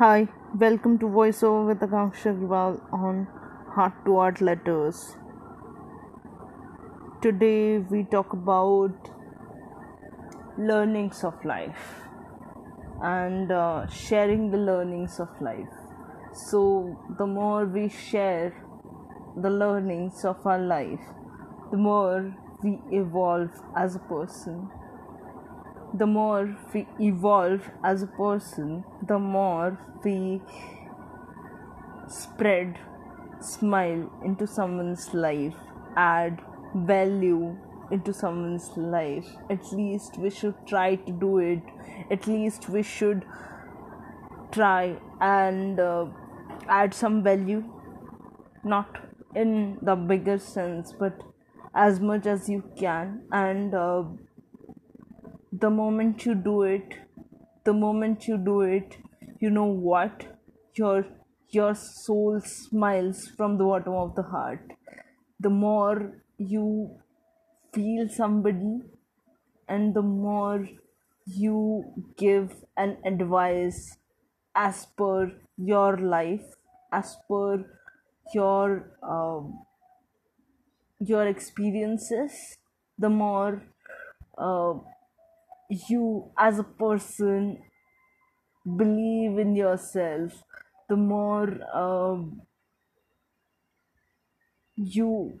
Hi, welcome to Voiceover with Akanksha Agarwal on Heart to Art Letters. Today we talk about learnings of life and uh, sharing the learnings of life. So, the more we share the learnings of our life, the more we evolve as a person the more we evolve as a person, the more we spread smile into someone's life, add value into someone's life. At least we should try to do it. At least we should try and uh, add some value, not in the bigger sense, but as much as you can and uh, the moment you do it the moment you do it you know what? Your your soul smiles from the bottom of the heart. The more you feel somebody and the more you give an advice as per your life as per your uh, your experiences the more uh, you as a person believe in yourself the more um, you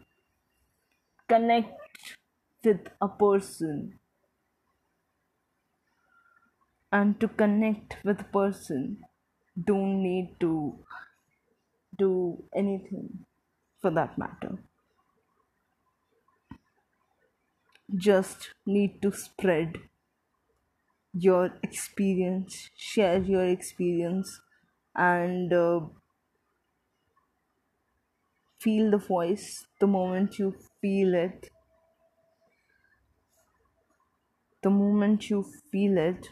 connect with a person. And to connect with a person don't need to do anything for that matter. Just need to spread your experience share your experience and uh, feel the voice the moment you feel it. The moment you feel it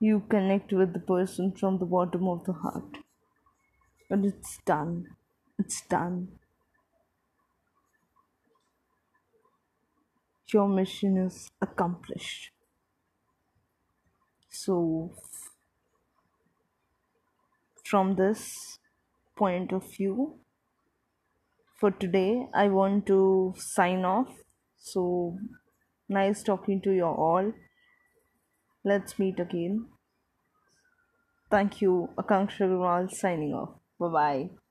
you connect with the person from the bottom of the heart. And it's done. It's done. Your mission is accomplished so from this point of view for today i want to sign off. So nice talking to you all. Let's meet again. Thank you akanksha Agarwal signing off. Bye bye